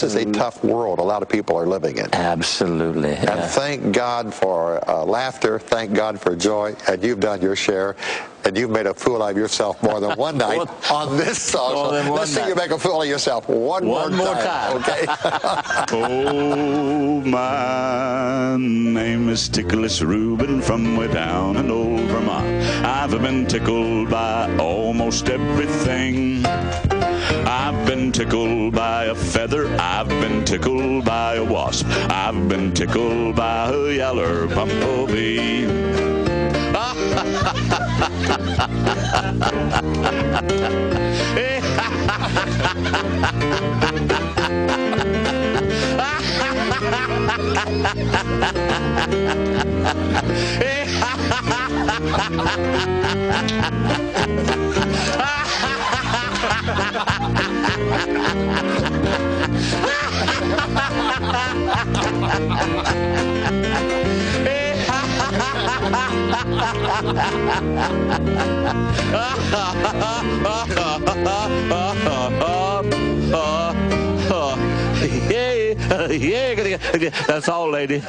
this is a tough world a lot of people are living in. Absolutely. And yeah. thank God for uh, laughter. Thank God for joy. And you've done your share. And you've made a fool out of yourself more than one night on this song. So let's see night. you make a fool of yourself one, One more time. Okay. Oh, my name is Ticklish Reuben from way down in old Vermont. I've been tickled by almost everything. Been tickled by a feather. I've been tickled by a wasp. I've been tickled by a yeller bumblebee. yeah, yeah, that's all, lady.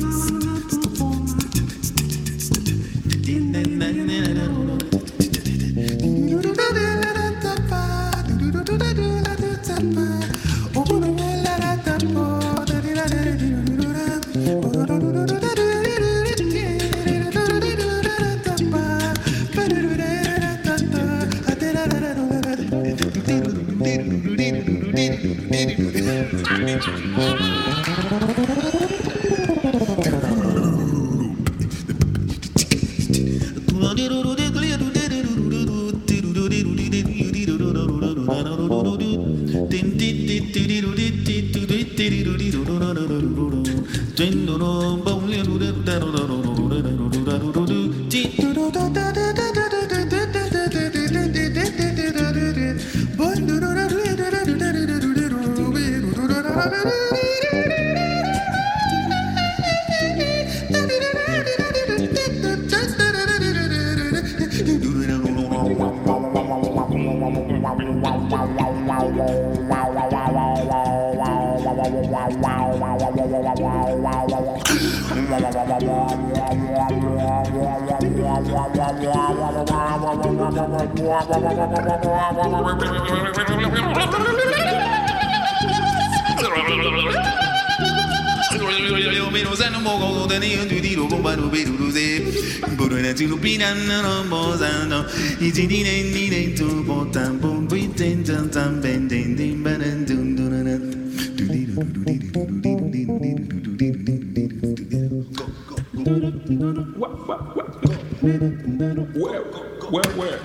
Christ. Where, where, where?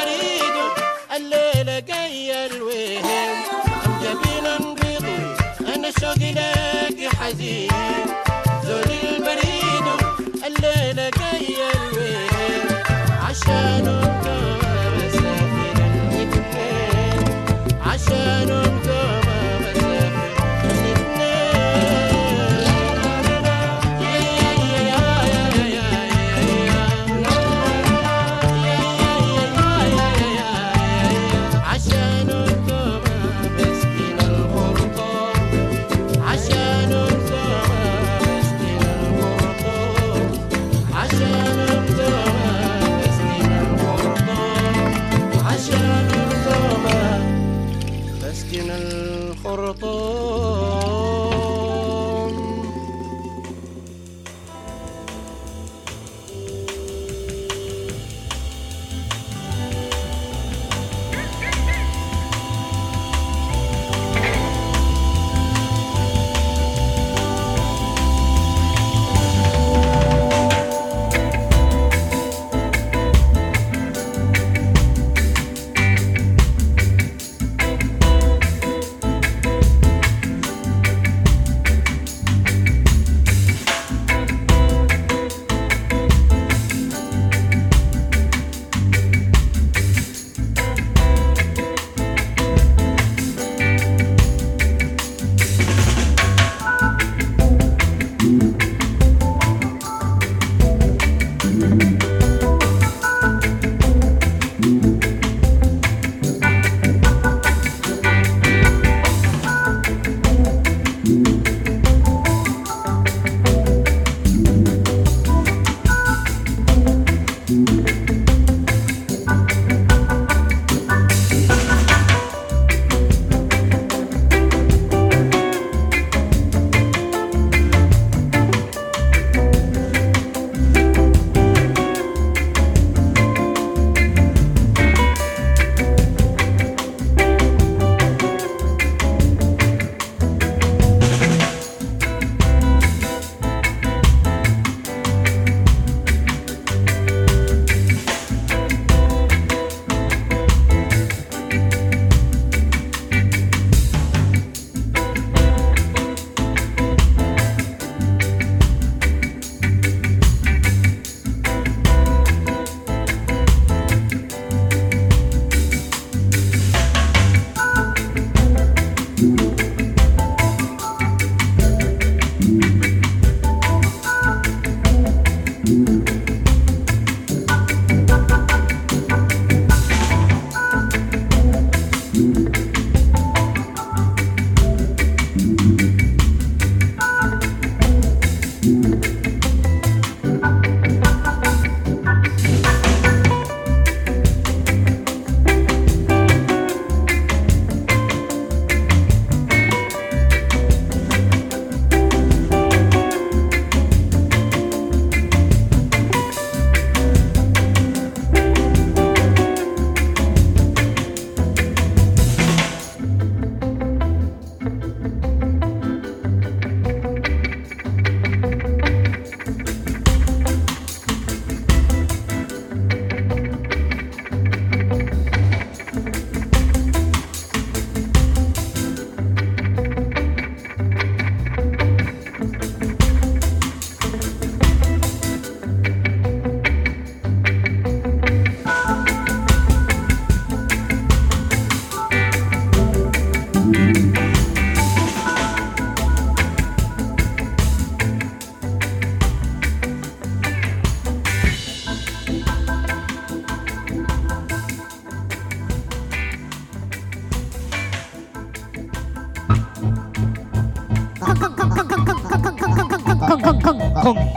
البريد الليلة جاية الوهم جميلة نبيض أنا شوقي لك حزين. زول البريد الليلة جاية الوهم عشان انت مسافر عشان انت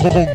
Grand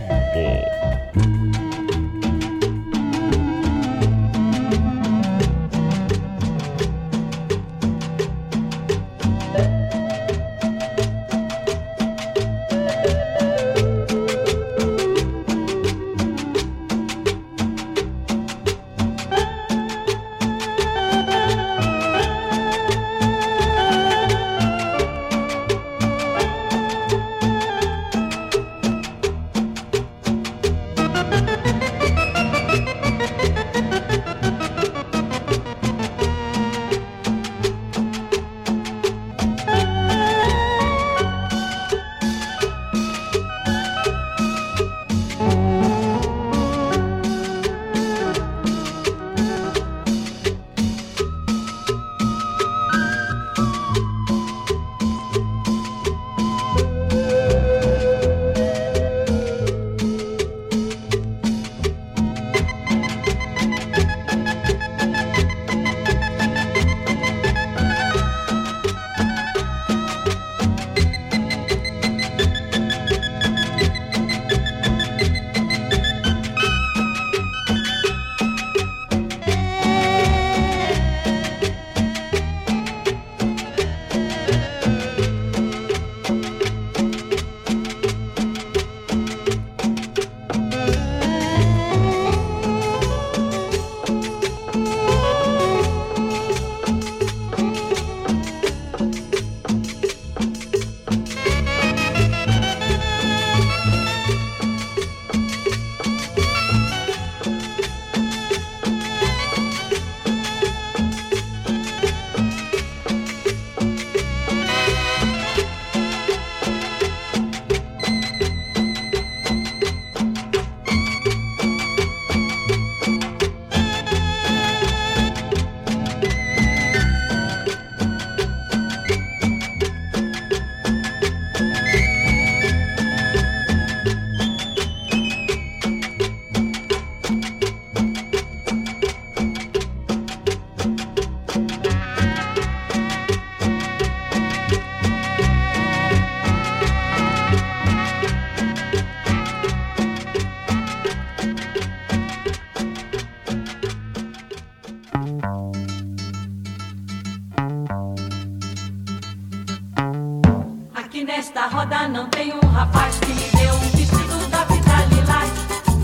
roda não tem um rapaz que me deu um vestido da vida lilás.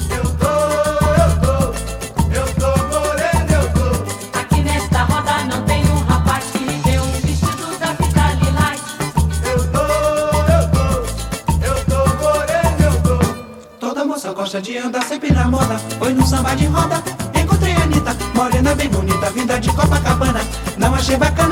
Eu tô, eu tô, eu tô moreno, eu tô. Aqui nesta roda não tem um rapaz que me deu um vestido da vida lilás. Eu tô, eu tô, eu tô moreno, eu tô. Toda moça gosta de andar sempre na moda, foi no samba de roda. Encontrei a Anitta, morena bem bonita, vinda de Copacabana. Não achei bacana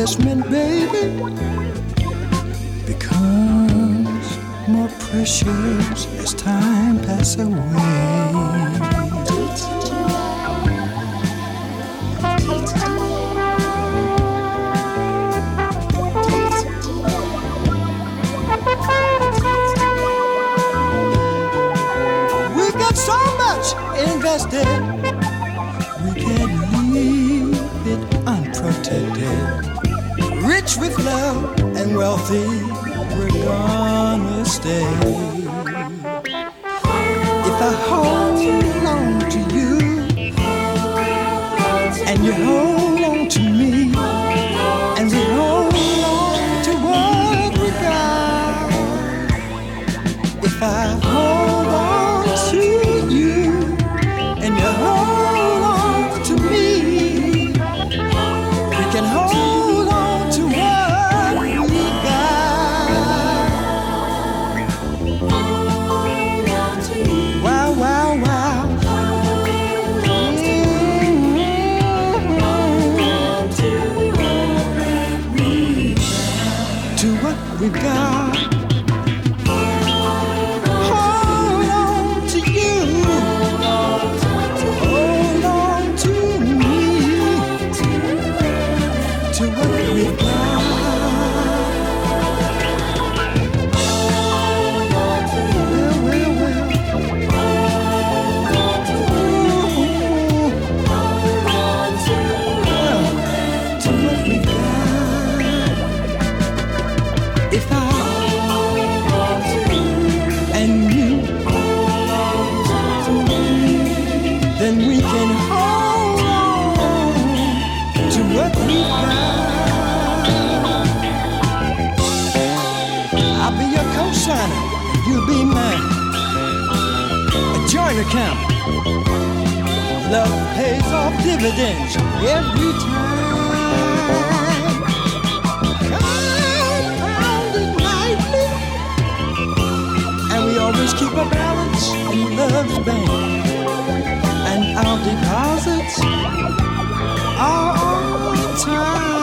Investment, baby. Becomes more precious as time passes away. Rich with love and wealthy, we're gonna stay. If I hold on to you, and you hold on to me, and we hold on to what we got. If I hold every time. Compounded nightly and we always keep a balance in love's bank. And our deposits are on time.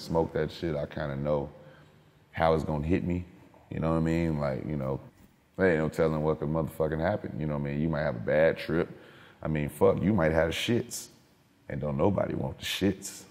Smoke that shit. I kind of know how it's gonna hit me. You know what I mean? Like you know, there ain't no telling what could motherfucking happen. You know what I mean? You might have a bad trip. I mean, fuck, you might have shits, and don't nobody want the shits.